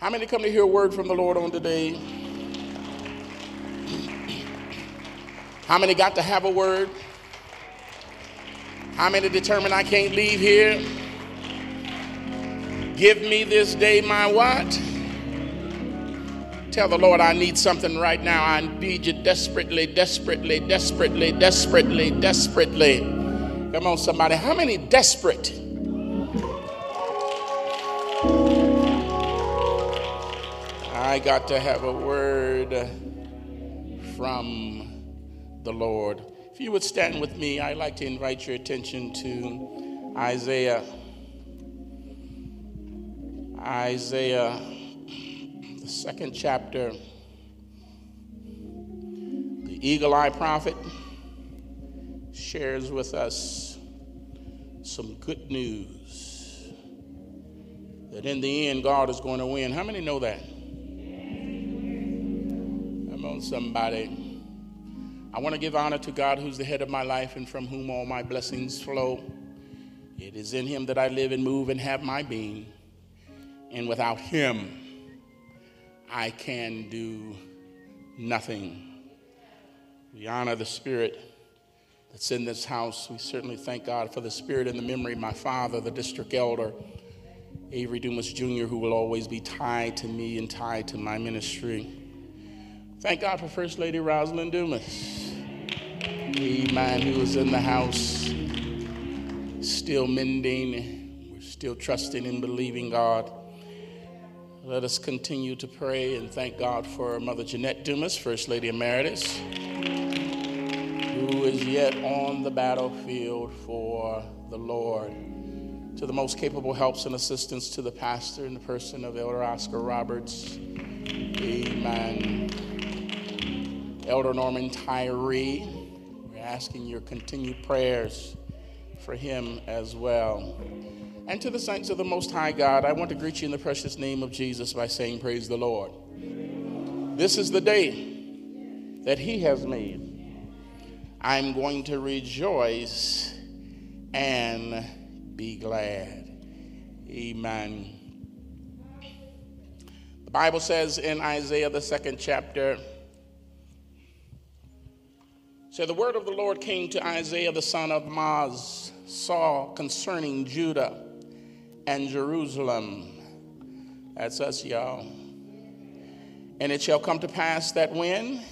How many come to hear a word from the Lord on today? How many got to have a word? How many determined I can't leave here? Give me this day my what? Tell the Lord I need something right now. I need you desperately, desperately, desperately, desperately, desperately. Come on, somebody. How many desperate? I got to have a word from the Lord. If you would stand with me, I'd like to invite your attention to Isaiah. Isaiah, the second chapter. The eagle eye prophet shares with us some good news that in the end, God is going to win. How many know that? Somebody. I want to give honor to God, who's the head of my life and from whom all my blessings flow. It is in Him that I live and move and have my being. And without Him, I can do nothing. We honor the Spirit that's in this house. We certainly thank God for the Spirit and the memory of my father, the district elder, Avery Dumas Jr., who will always be tied to me and tied to my ministry. Thank God for First Lady Rosalind Dumas. Amen. Who is in the house, still mending. We're still trusting and believing God. Let us continue to pray and thank God for Mother Jeanette Dumas, First Lady Emeritus, who is yet on the battlefield for the Lord. To the most capable helps and assistance to the pastor in the person of Elder Oscar Roberts. Amen. Elder Norman Tyree. We're asking your continued prayers for him as well. And to the saints of the Most High God, I want to greet you in the precious name of Jesus by saying, Praise the Lord. This is the day that He has made. I'm going to rejoice and be glad. Amen. The Bible says in Isaiah, the second chapter, the word of the Lord came to Isaiah the son of Amoz, saw concerning Judah and Jerusalem. That's us, y'all. And it shall come to pass that when,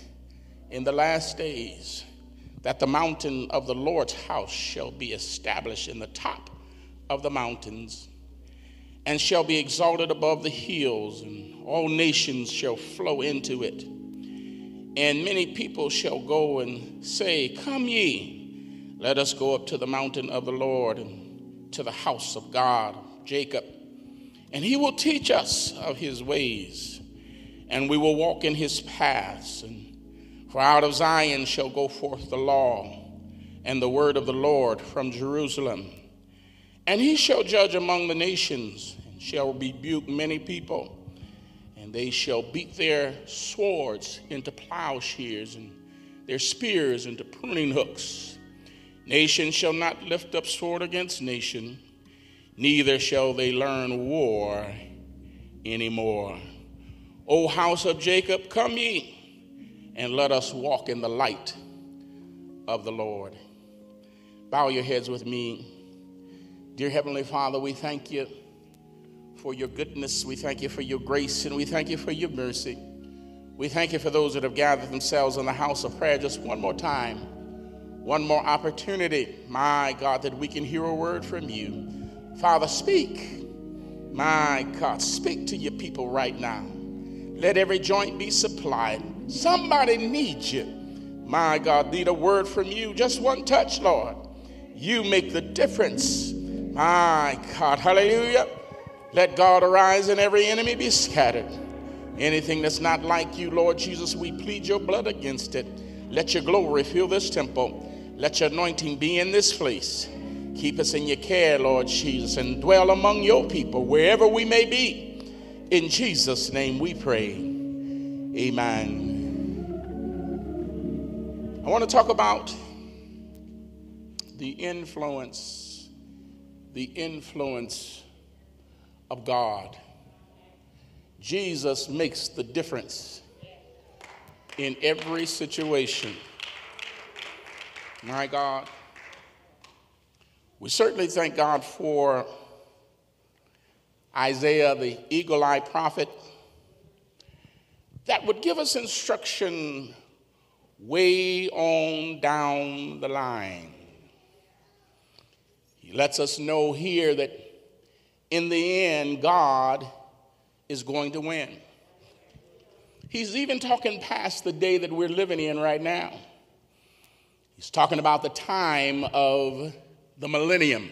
in the last days, that the mountain of the Lord's house shall be established in the top of the mountains, and shall be exalted above the hills, and all nations shall flow into it and many people shall go and say, Come ye, let us go up to the mountain of the Lord and to the house of God, Jacob. And he will teach us of his ways, and we will walk in his paths. And for out of Zion shall go forth the law and the word of the Lord from Jerusalem. And he shall judge among the nations, and shall rebuke many people and they shall beat their swords into plowshares and their spears into pruning hooks. Nation shall not lift up sword against nation, neither shall they learn war anymore. O house of Jacob, come ye, and let us walk in the light of the Lord. Bow your heads with me. Dear Heavenly Father, we thank you for your goodness. We thank you for your grace and we thank you for your mercy. We thank you for those that have gathered themselves in the house of prayer just one more time, one more opportunity, my God, that we can hear a word from you. Father, speak. My God, speak to your people right now. Let every joint be supplied. Somebody needs you. My God, need a word from you. Just one touch, Lord. You make the difference. My God, hallelujah. Let God arise and every enemy be scattered. Anything that's not like you, Lord Jesus, we plead your blood against it. Let your glory fill this temple. Let your anointing be in this place. Keep us in your care, Lord Jesus, and dwell among your people wherever we may be. In Jesus' name we pray. Amen. I want to talk about the influence, the influence of God. Jesus makes the difference in every situation. My God. We certainly thank God for Isaiah, the eagle eye prophet, that would give us instruction way on down the line. He lets us know here that in the end, God is going to win. He's even talking past the day that we're living in right now. He's talking about the time of the millennium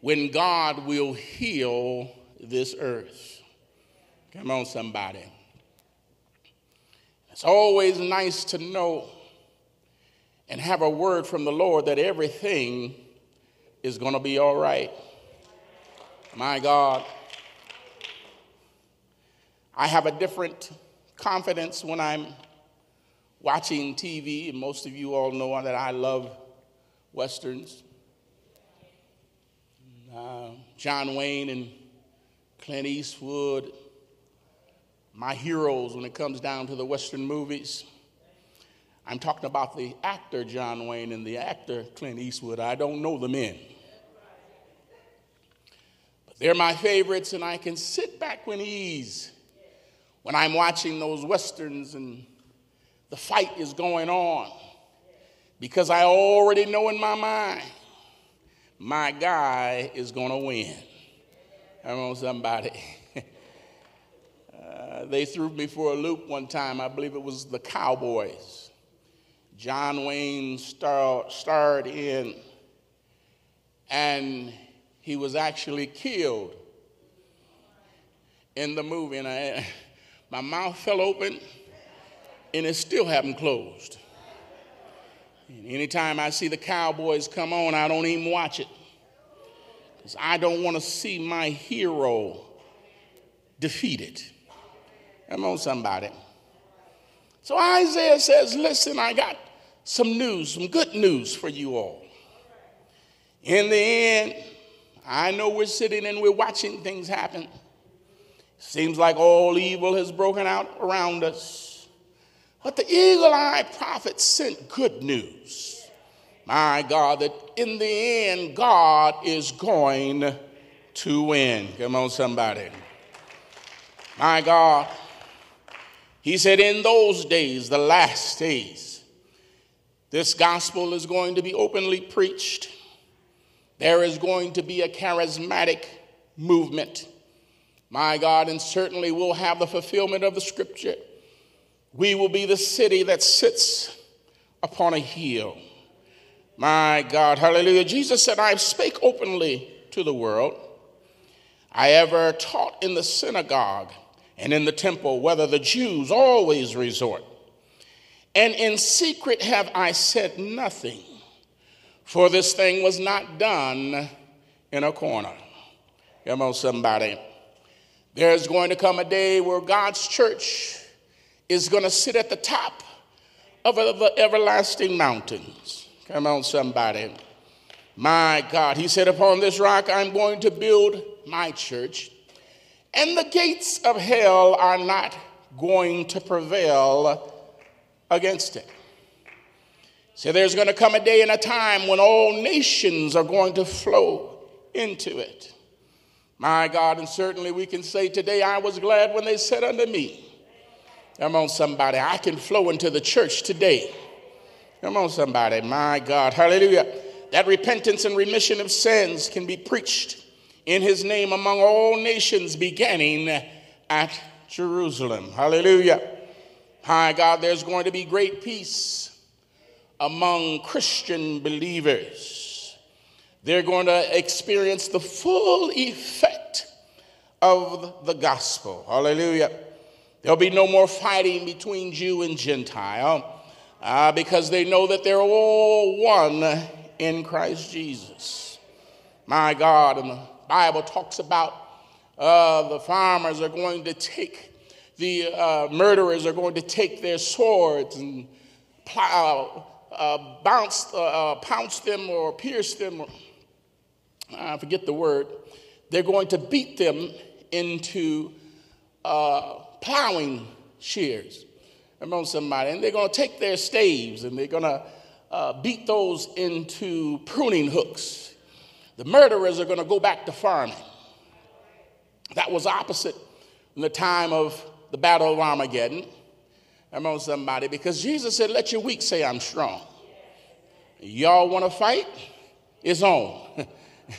when God will heal this earth. Come on, somebody. It's always nice to know and have a word from the Lord that everything is going to be all right. My God. I have a different confidence when I'm watching TV, and most of you all know that I love westerns. Uh, John Wayne and Clint Eastwood, my heroes when it comes down to the western movies. I'm talking about the actor John Wayne and the actor Clint Eastwood. I don't know the men. They're my favorites, and I can sit back with ease when I'm watching those westerns and the fight is going on because I already know in my mind my guy is going to win. I on somebody. uh, they threw me for a loop one time. I believe it was the Cowboys. John Wayne star, starred in, and he was actually killed in the movie. And I, my mouth fell open and it still haven't closed. And anytime I see the Cowboys come on, I don't even watch it. Because I don't want to see my hero defeated. Come on, somebody. So Isaiah says, Listen, I got some news, some good news for you all. In the end, I know we're sitting and we're watching things happen. Seems like all evil has broken out around us. But the eagle eye prophet sent good news. My God, that in the end, God is going to win. Come on, somebody. My God. He said, in those days, the last days, this gospel is going to be openly preached. There is going to be a charismatic movement my God, and certainly we'll have the fulfillment of the scripture. We will be the city that sits upon a hill. My God, hallelujah. Jesus said, I spake openly to the world. I ever taught in the synagogue and in the temple, whether the Jews always resort. And in secret have I said nothing, for this thing was not done in a corner. Come on, somebody. There's going to come a day where God's church is going to sit at the top of the everlasting mountains. Come on, somebody. My God, he said, Upon this rock I'm going to build my church, and the gates of hell are not going to prevail against it. So there's going to come a day and a time when all nations are going to flow into it. My God, and certainly we can say today, I was glad when they said unto me, Come on, somebody, I can flow into the church today. Come on, somebody, my God, hallelujah. That repentance and remission of sins can be preached in his name among all nations, beginning at Jerusalem. Hallelujah. My God, there's going to be great peace among Christian believers they're going to experience the full effect of the gospel. Hallelujah. There'll be no more fighting between Jew and Gentile uh, because they know that they're all one in Christ Jesus. My God, and the Bible talks about uh, the farmers are going to take, the uh, murderers are going to take their swords and plow, uh, bounce, uh, uh, pounce them or pierce them I forget the word, they're going to beat them into uh, plowing shears. On, somebody. And they're going to take their staves and they're going to uh, beat those into pruning hooks. The murderers are going to go back to farming. That was opposite in the time of the Battle of Armageddon. Come on, somebody, because Jesus said, Let your weak say, I'm strong. Y'all want to fight? It's on.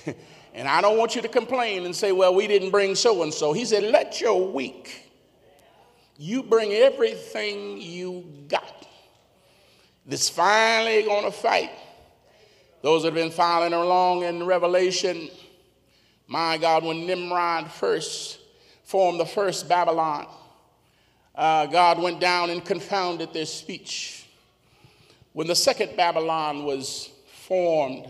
and I don't want you to complain and say, Well, we didn't bring so and so. He said, Let your weak you bring everything you got. that's finally going to fight. Those that have been following along in Revelation, my God, when Nimrod first formed the first Babylon, uh, God went down and confounded their speech. When the second Babylon was formed,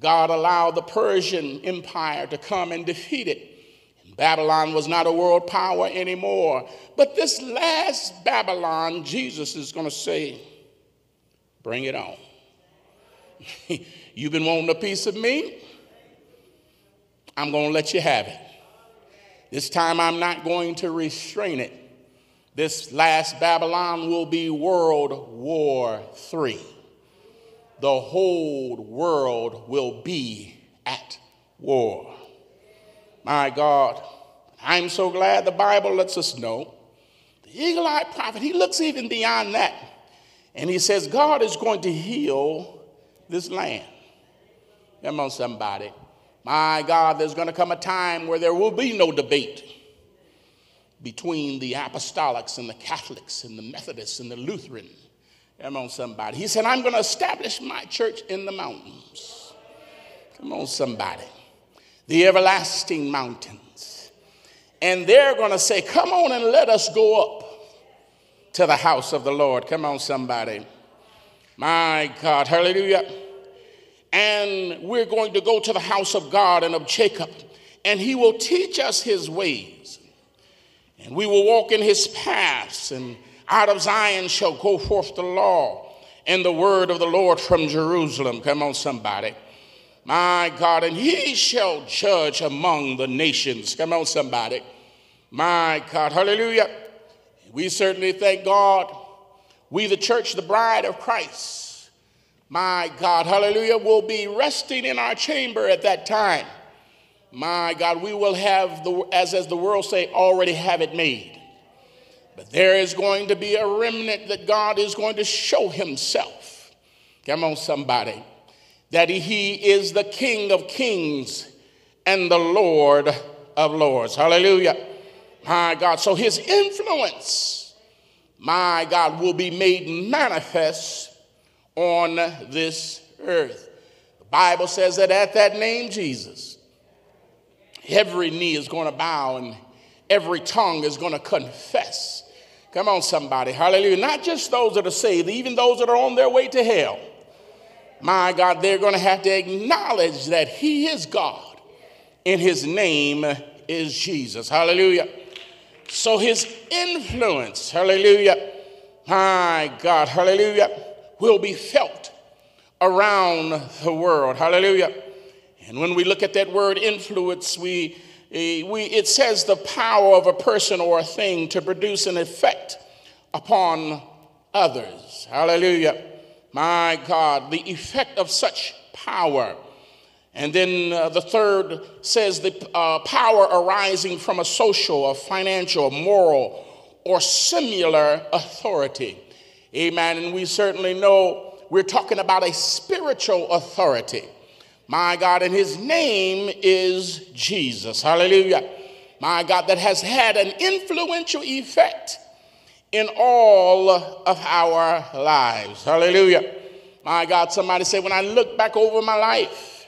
God allowed the Persian Empire to come and defeat it. Babylon was not a world power anymore. But this last Babylon, Jesus is going to say, Bring it on. You've been wanting a piece of me? I'm going to let you have it. This time I'm not going to restrain it. This last Babylon will be World War III. The whole world will be at war. My God, I'm so glad the Bible lets us know. The eagle eyed prophet, he looks even beyond that. And he says, God is going to heal this land. Come on, somebody. My God, there's going to come a time where there will be no debate between the apostolics and the Catholics and the Methodists and the Lutheran. Come on, somebody. He said, I'm going to establish my church in the mountains. Come on, somebody the everlasting mountains. And they're going to say, Come on and let us go up to the house of the Lord. Come on, somebody. My God, hallelujah. And we're going to go to the house of God and of Jacob, and he will teach us his ways. And we will walk in his paths, and out of Zion shall go forth the law and the word of the Lord from Jerusalem. Come on, somebody. My God, and he shall judge among the nations. Come on, somebody. My God, hallelujah. We certainly thank God. We, the church, the bride of Christ, my God, hallelujah, will be resting in our chamber at that time. My God, we will have, the, as, as the world say, already have it made. But there is going to be a remnant that God is going to show himself. Come on, somebody that he is the King of kings and the Lord of lords. Hallelujah. My God. So his influence, my God, will be made manifest on this earth. The Bible says that at that name, Jesus, every knee is going to bow and every tongue is going to confess. Come on, somebody. Hallelujah. Not just those that are saved, even those that are on their way to hell my God, they're going to have to acknowledge that He is God and His name is Jesus. Hallelujah. So His influence, hallelujah, my God, hallelujah, will be felt around the world. Hallelujah. And when we look at that word influence, we, eh, we, it says the power of a person or a thing to produce an effect upon others. Hallelujah my God, the effect of such power. And then uh, the third says the uh, power arising from a social, a financial, moral, or similar authority. Amen. And we certainly know we're talking about a spiritual authority. My God, and his name is Jesus. Hallelujah. My God, that has had an influential effect in all of our lives. Hallelujah. My God, somebody say, when I look back over my life,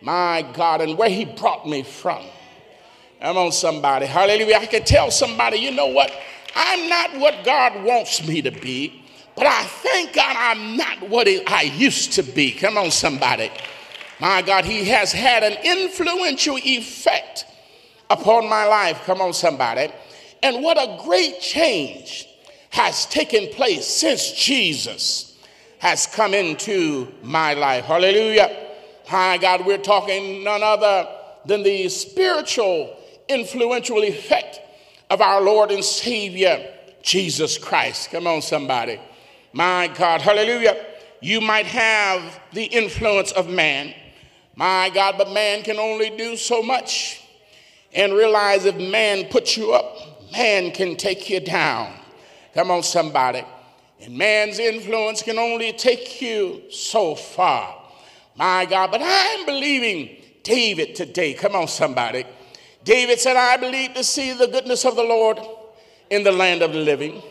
my God, and where He brought me from. Come on, somebody. Hallelujah. I can tell somebody, you know what? I'm not what God wants me to be, but I thank God I'm not what I used to be. Come on, somebody. My God, He has had an influential effect upon my life. Come on, somebody. And what a great change has taken place since Jesus has come into my life. Hallelujah. My God, we're talking none other than the spiritual influential effect of our Lord and Savior, Jesus Christ. Come on, somebody. My God, hallelujah. You might have the influence of man, my God, but man can only do so much. And realize if man puts you up, man can take you down. Come on, somebody. And man's influence can only take you so far. My God, but I'm believing David today. Come on, somebody. David said, I believe to see the goodness of the Lord in the land of the living.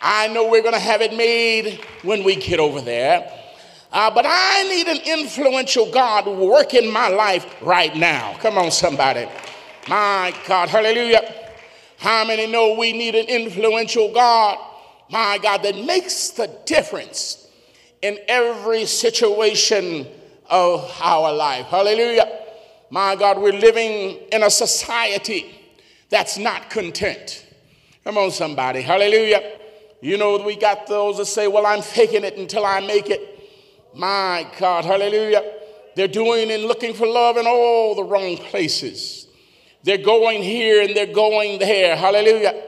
I know we're going to have it made when we get over there. Uh, but I need an influential God work in my life right now. Come on, somebody. My God, hallelujah. How many know we need an influential God? My God, that makes the difference in every situation of our life. Hallelujah. My God, we're living in a society that's not content. Come on, somebody. Hallelujah. You know, we got those that say, Well, I'm faking it until I make it. My God, hallelujah. They're doing and looking for love in all the wrong places. They're going here and they're going there. Hallelujah.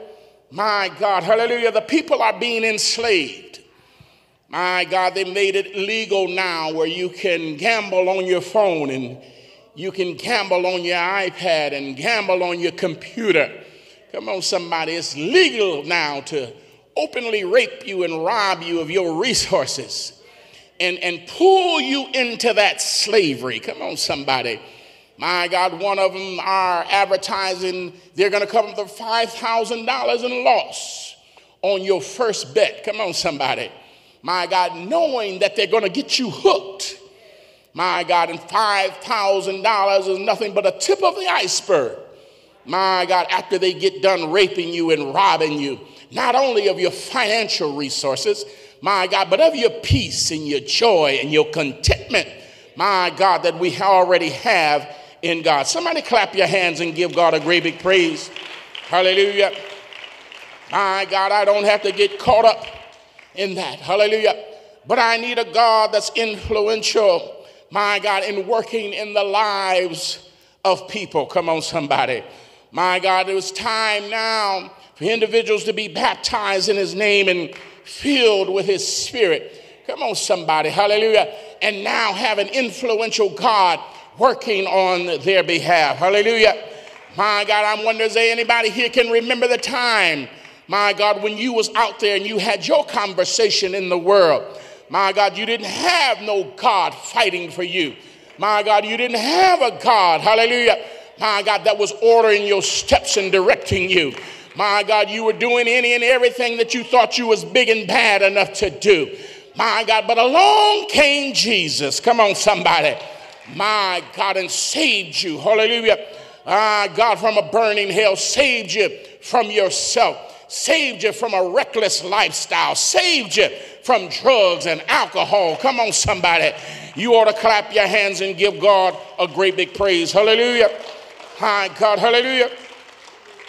My God, hallelujah. The people are being enslaved. My God, they made it legal now where you can gamble on your phone and you can gamble on your iPad and gamble on your computer. Come on, somebody. It's legal now to openly rape you and rob you of your resources and, and pull you into that slavery. Come on, somebody. My God, one of them are advertising they're going to come for $5,000 in loss on your first bet. Come on, somebody. My God, knowing that they're going to get you hooked my God, and $5,000 is nothing but a tip of the iceberg. My God, after they get done raping you and robbing you, not only of your financial resources, my God, but of your peace and your joy and your contentment, my God, that we already have in God. Somebody clap your hands and give God a great big praise. Hallelujah. My God, I don't have to get caught up in that. Hallelujah. But I need a God that's influential my God, in working in the lives of people. Come on, somebody. My God, it was time now for individuals to be baptized in his name and filled with his spirit. Come on, somebody. Hallelujah. And now have an influential God working on their behalf. Hallelujah. My God, I'm wondering, there anybody here can remember the time, my God, when you was out there and you had your conversation in the world? My God, you didn't have no God fighting for you. My God, you didn't have a God, hallelujah, my God, that was ordering your steps and directing you. My God, you were doing any and everything that you thought you was big and bad enough to do. My God, but along came Jesus. Come on, somebody. My God, and saved you. Hallelujah. Ah, God, from a burning hell, saved you from yourself, saved you from a reckless lifestyle, saved you from drugs and alcohol. Come on, somebody. You ought to clap your hands and give God a great big praise. Hallelujah. My God, hallelujah.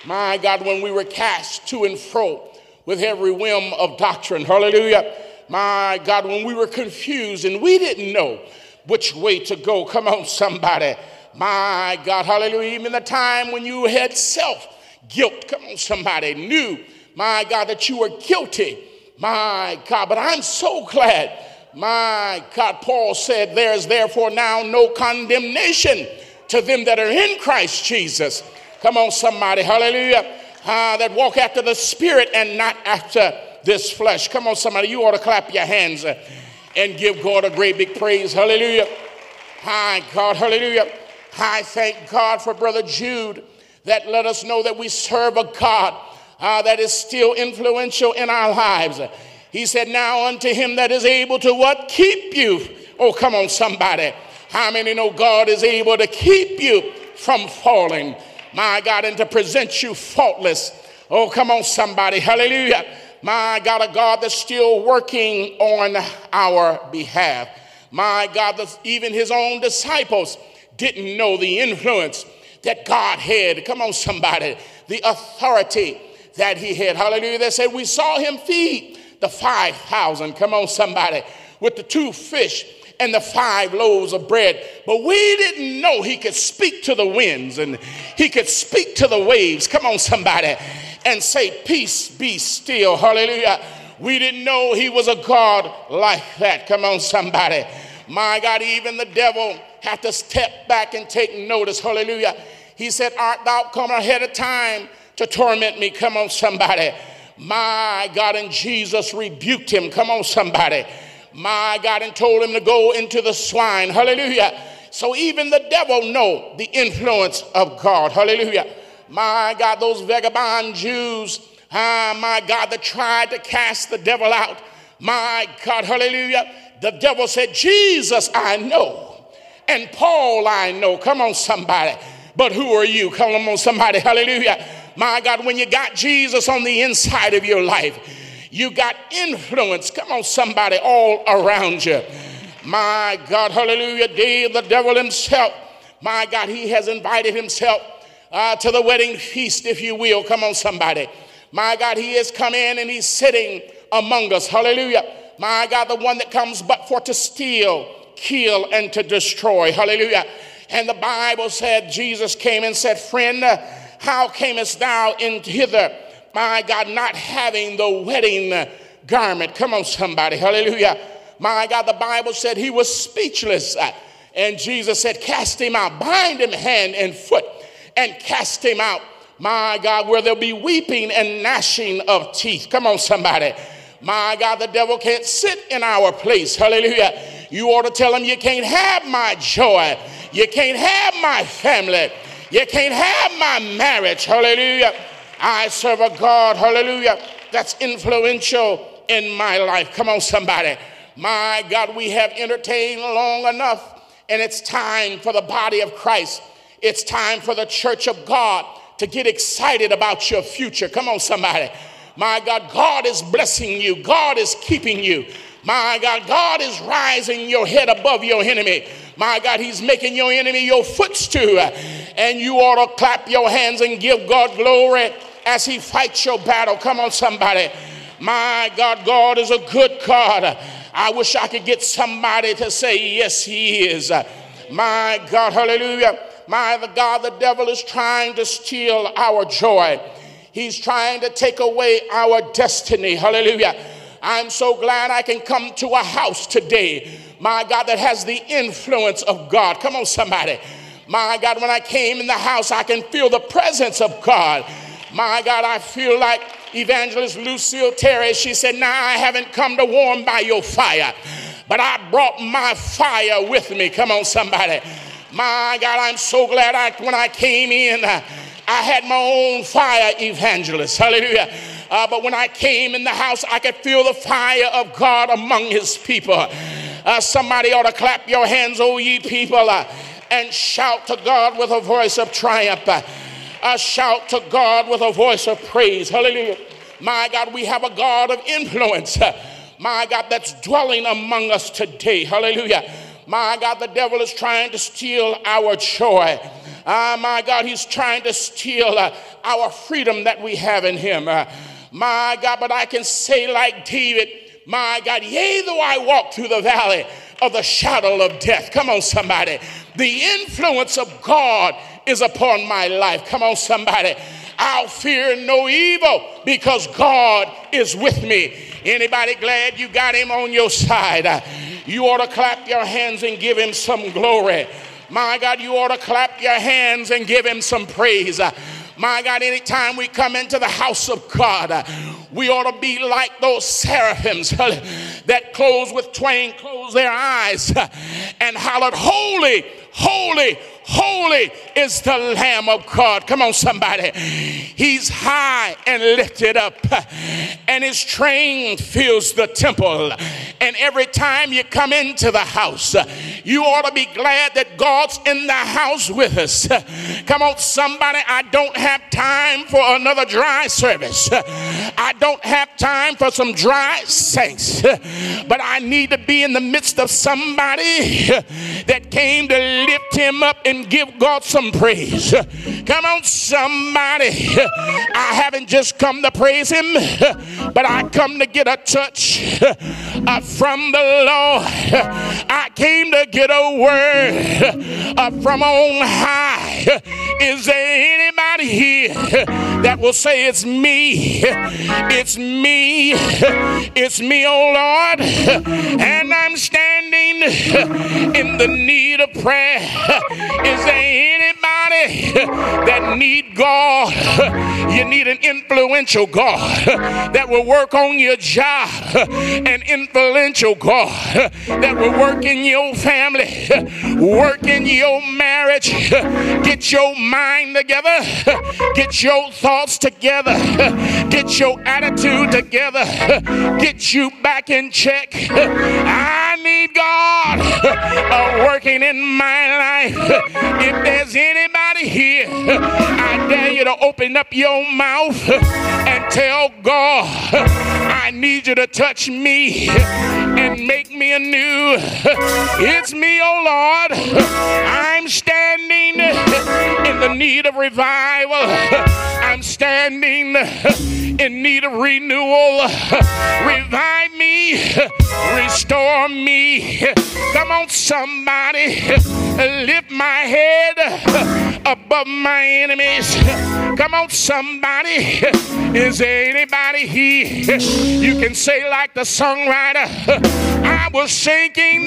My God, when we were cast to and fro with every whim of doctrine, hallelujah. My God, when we were confused and we didn't know which way to go. Come on, somebody. My God, hallelujah. Even the time when you had self guilt, come on, somebody, knew, my God, that you were guilty my God, but I'm so glad. My God, Paul said, There is therefore now no condemnation to them that are in Christ Jesus. Come on, somebody, hallelujah. Uh, that walk after the Spirit and not after this flesh. Come on, somebody, you ought to clap your hands and give God a great big praise. Hallelujah. Hi, God, hallelujah. I thank God for Brother Jude that let us know that we serve a God uh, that is still influential in our lives. He said, Now unto him that is able to what? Keep you. Oh, come on, somebody. How many know God is able to keep you from falling? My God, and to present you faultless. Oh, come on, somebody. Hallelujah. My God, a God that's still working on our behalf. My God, that even his own disciples didn't know the influence that God had. Come on, somebody. The authority that he had. Hallelujah. They said, We saw him feed the 5,000. Come on, somebody. With the two fish and the five loaves of bread. But we didn't know he could speak to the winds and he could speak to the waves. Come on, somebody, and say, Peace be still. Hallelujah. We didn't know he was a God like that. Come on, somebody. My God, even the devil had to step back and take notice. Hallelujah. He said, Art thou come ahead of time to torment me? Come on, somebody. My God, and Jesus rebuked him. Come on, somebody my God, and told him to go into the swine. Hallelujah. So even the devil know the influence of God. Hallelujah. My God, those vagabond Jews, ah, my God, that tried to cast the devil out. My God, hallelujah. The devil said, Jesus, I know. And Paul, I know. Come on, somebody. But who are you? Come on, somebody. Hallelujah. My God, when you got Jesus on the inside of your life, you got influence. Come on, somebody, all around you. My God, hallelujah. Dave, the devil himself, my God, he has invited himself uh, to the wedding feast, if you will. Come on, somebody. My God, he has come in and he's sitting among us. Hallelujah. My God, the one that comes but for to steal, kill, and to destroy. Hallelujah. And the Bible said, Jesus came and said, Friend, how camest thou in hither? My God, not having the wedding garment. Come on, somebody. Hallelujah. My God, the Bible said he was speechless. And Jesus said, Cast him out, bind him hand and foot, and cast him out. My God, where there'll be weeping and gnashing of teeth. Come on, somebody. My God, the devil can't sit in our place. Hallelujah. You ought to tell him, You can't have my joy. You can't have my family. You can't have my marriage. Hallelujah. I serve a God, hallelujah, that's influential in my life. Come on, somebody. My God, we have entertained long enough, and it's time for the body of Christ. It's time for the church of God to get excited about your future. Come on, somebody. My God, God is blessing you, God is keeping you. My God, God is rising your head above your enemy. My God, He's making your enemy your footstool. And you ought to clap your hands and give God glory as he fights your battle. Come on, somebody. My God, God is a good God. I wish I could get somebody to say, Yes, He is. My God, hallelujah. My God, the devil is trying to steal our joy. He's trying to take away our destiny. Hallelujah. I'm so glad I can come to a house today, my God, that has the influence of God. Come on, somebody. My God, when I came in the house, I can feel the presence of God. My God, I feel like Evangelist Lucille Terry. She said, Now I haven't come to warm by your fire, but I brought my fire with me. Come on, somebody. My God, I'm so glad I, when I came in, uh, I had my own fire evangelist. Hallelujah. Uh, but when I came in the house, I could feel the fire of God among his people. Uh, somebody ought to clap your hands, O ye people, uh, and shout to God with a voice of triumph. Uh, I shout to God with a voice of praise. Hallelujah. My God, we have a God of influence. My God, that's dwelling among us today. Hallelujah. My God, the devil is trying to steal our joy. Ah, my God, he's trying to steal uh, our freedom that we have in him. Uh, my God, but I can say like David, my God, yea, though I walk through the valley of the shadow of death. Come on, somebody. The influence of God is upon my life. Come on, somebody. I'll fear no evil because God is with me. Anybody glad you got him on your side? You ought to clap your hands and give him some glory. My God, you ought to clap your hands and give him some praise. My God, anytime we come into the house of God, we ought to be like those seraphims that close with twain, close their eyes and hollered, Holy, holy, Holy is the Lamb of God. Come on, somebody. He's high and lifted up, and his train fills the temple. And every time you come into the house, you ought to be glad that God's in the house with us. Come on, somebody. I don't have time for another dry service. I don't have time for some dry saints, but I need to be in the midst of somebody that came to lift him up and give God some praise. Come on, somebody. I haven't just come to praise Him, but I come to get a touch from the Lord. I came to get a word from on high. Is there anybody here that will say it's me? It's me. It's me, oh Lord. And I'm standing in the need of prayer. Is there anybody that need God? You need an influential God that will work on your job, an influential God that will work in your family, work in your marriage, get your mind together, get your thoughts together, get your attitude together, get you back in check. I need God uh, working in my life. If there's anybody here, I dare you to open up your mouth uh, and tell God, uh, I need you to touch me uh, and make me anew. It's me, oh Lord. I'm standing in the need of revival. I'm standing in need of renewal. Revive me, restore me. Come on, somebody, lift my head above my enemies. Come on, somebody, is anybody here? You can say, like the songwriter, I was sinking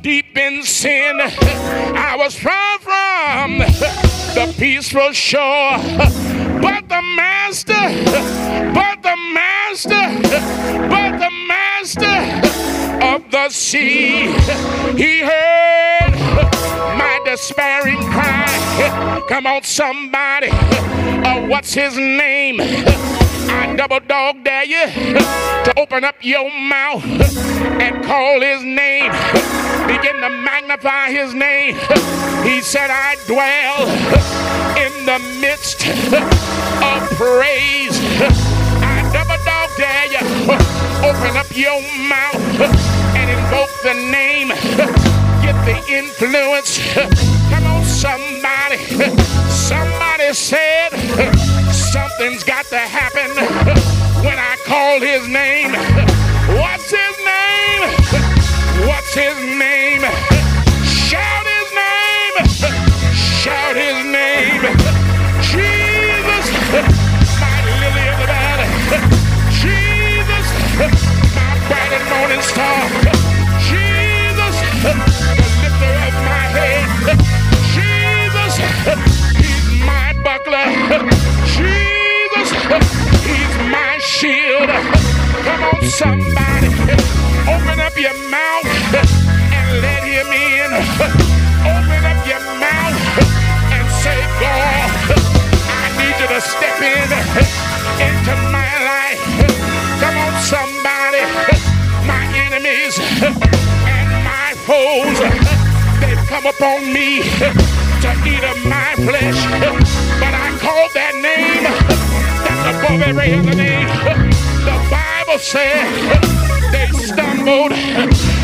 deep in sin. I was far from the peaceful shore. But the master, but the master, but the master of the sea, he heard my despairing cry. Come on, somebody, uh, what's his name? I double dog dare you to open up your mouth and call his name. Begin to magnify his name. He said, I dwell in the midst of praise. I double dog dare you. Open up your mouth invoke the name. Get the influence. Come on, somebody. Somebody said something's got to happen when I call his name. What's his name? What's his name? Shout his name. Shout his name. Your mouth and let him in. Open up your mouth and say, God, I need you to step in into my life. Come on, somebody, my enemies and my foes, they've come upon me to eat of my flesh, but I call that name that's above every other name. The Bible said they stumbled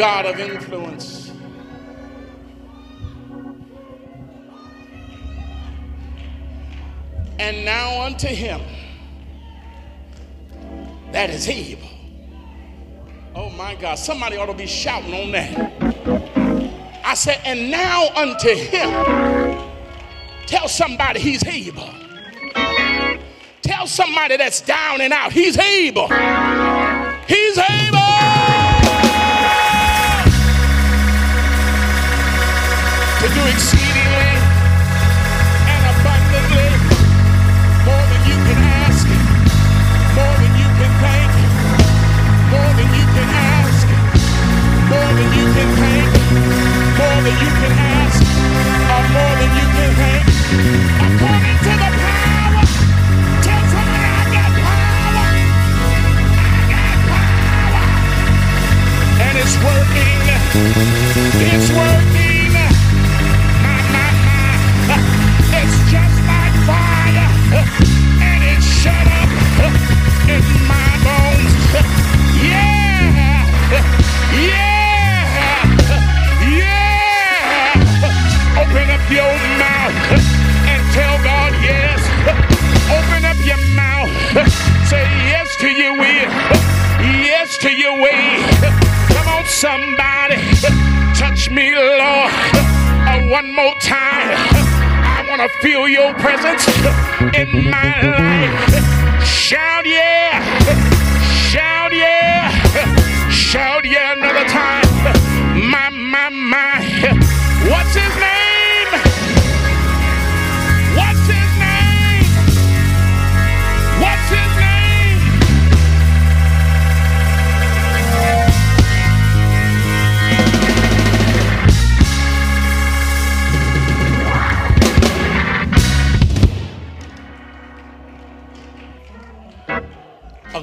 God of influence. And now unto him that is able. Oh my God, somebody ought to be shouting on that. I said, and now unto him. Tell somebody he's able. Tell somebody that's down and out, he's able. He's able. Exceedingly and abundantly more than you can ask, more than you can think, more than you can ask, more than you can think, more than you can ask, or more than you can think, according to the power. Tell I got power. I got power. And it's working. It's working. Somebody. Touch me, Lord. Uh, one more time. I want to feel your presence in my life. Shout yeah. Shout yeah. Shout yeah another time. My, my, my. What's his name?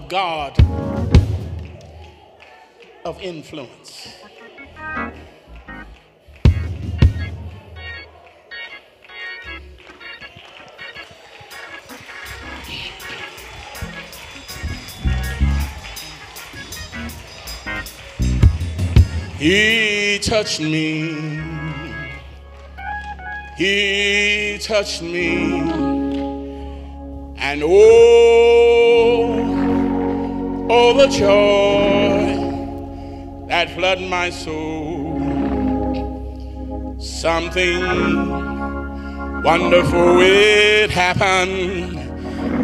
God of influence. He touched me. He touched me. And oh, oh, the joy that flooded my soul. Something wonderful it happened.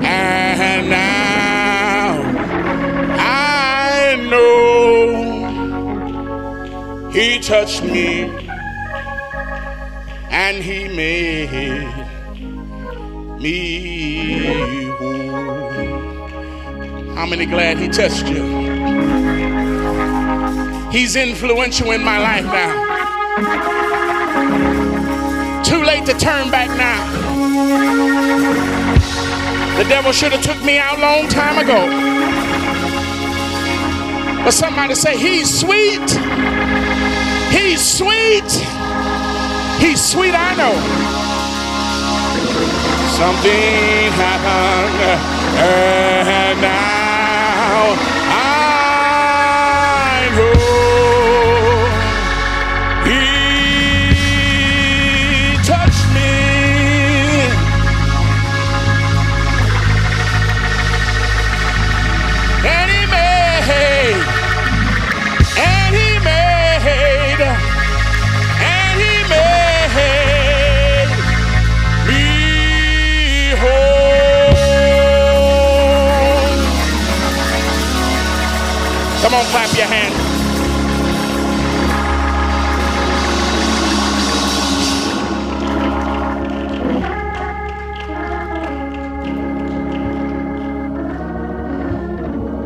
And now I know he touched me and he made me. How many glad he touched you? He's influential in my life now. Too late to turn back now. The devil should have took me out a long time ago. But somebody say, he's sweet. He's sweet. He's sweet, I know. Something happened uh, and now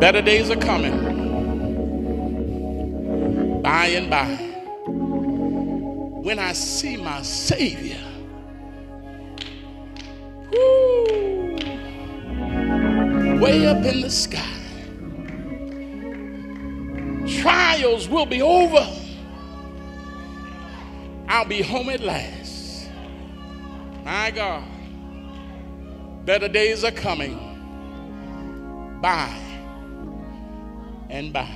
Better days are coming. By and by. When I see my Savior. Woo, way up in the sky. Trials will be over. I'll be home at last. My God. Better days are coming. By and by.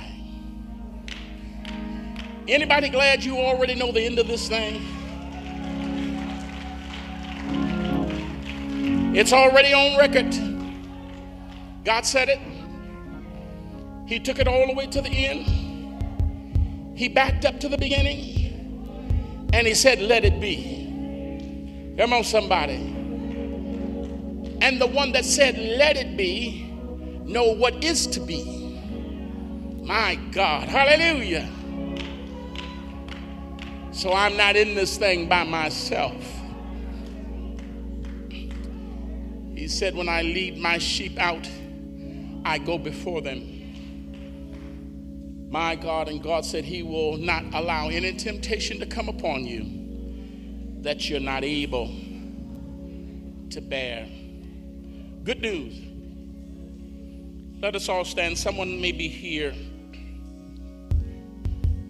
Anybody glad you already know the end of this thing? It's already on record. God said it. He took it all the way to the end. He backed up to the beginning and he said, Let it be. Come on, somebody. And the one that said, Let it be, know what is to be. My God. Hallelujah. So I'm not in this thing by myself. He said, When I lead my sheep out, I go before them. My God, and God said, He will not allow any temptation to come upon you that you're not able to bear. Good news. Let us all stand. Someone may be here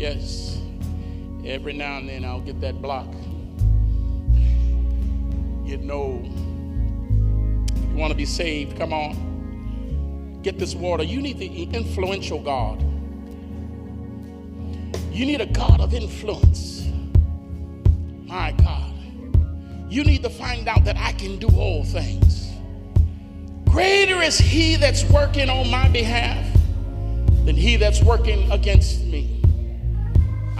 Yes. Every now and then I'll get that block. You know, you want to be saved, come on. Get this water. You need the influential God. You need a God of influence. My God. You need to find out that I can do all things. Greater is he that's working on my behalf than he that's working against me.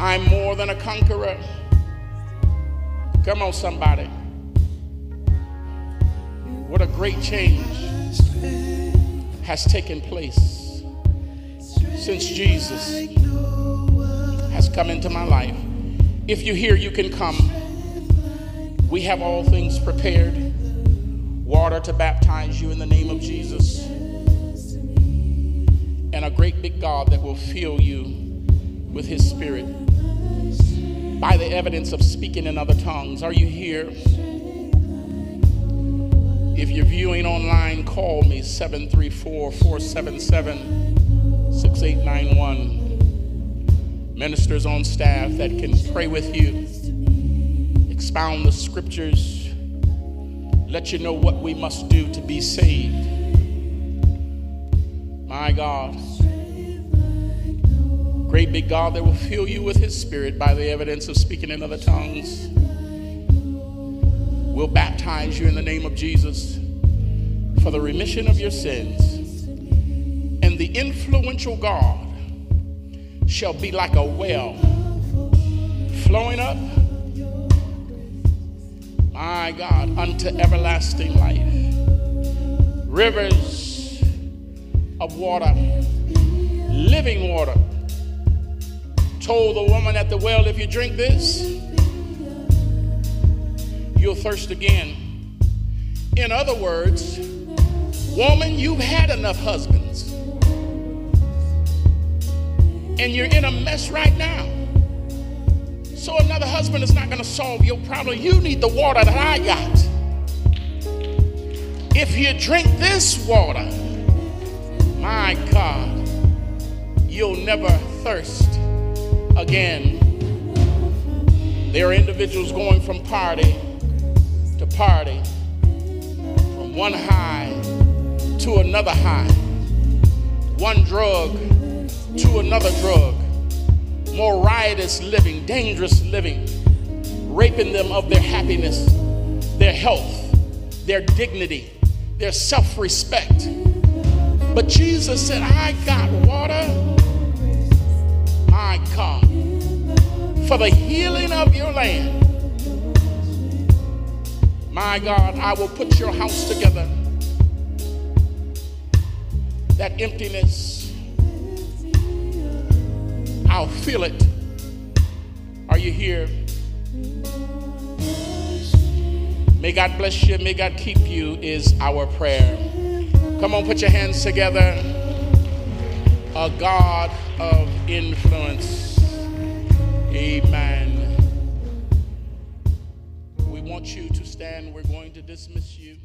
I'm more than a conqueror. Come on, somebody. What a great change has taken place since Jesus has come into my life. If you're here, you can come. We have all things prepared water to baptize you in the name of Jesus, and a great big God that will fill you with His Spirit by the evidence of speaking in other tongues. Are you here? If you're viewing online, call me 734 477 6891. Ministers on staff that can pray with you, expound the scriptures, let you know what we must do to be saved. My God. Great big God that will fill you with his spirit by the evidence of speaking in other tongues. We'll baptize you in the name of Jesus for the remission of your sins. And the influential God shall be like a well flowing up, my God, unto everlasting life. Rivers of water, living water. Told the woman at the well, if you drink this, you'll thirst again. In other words, woman, you've had enough husbands. And you're in a mess right now. So another husband is not going to solve your problem. You need the water that I got. If you drink this water, my God, you'll never thirst again. There are individuals going from party to party, from one high to another high, one drug to another drug, more riotous living, dangerous living, raping them of their happiness, their health, their dignity, their self respect. But Jesus said, I got water, my God, for the healing of your land. My God, I will put your house together. That emptiness, I'll feel it. Are you here? May God bless you, may God keep you, is our prayer. Come on, put your hands together. A God of influence. Amen. We want you to stand. We're going to dismiss you.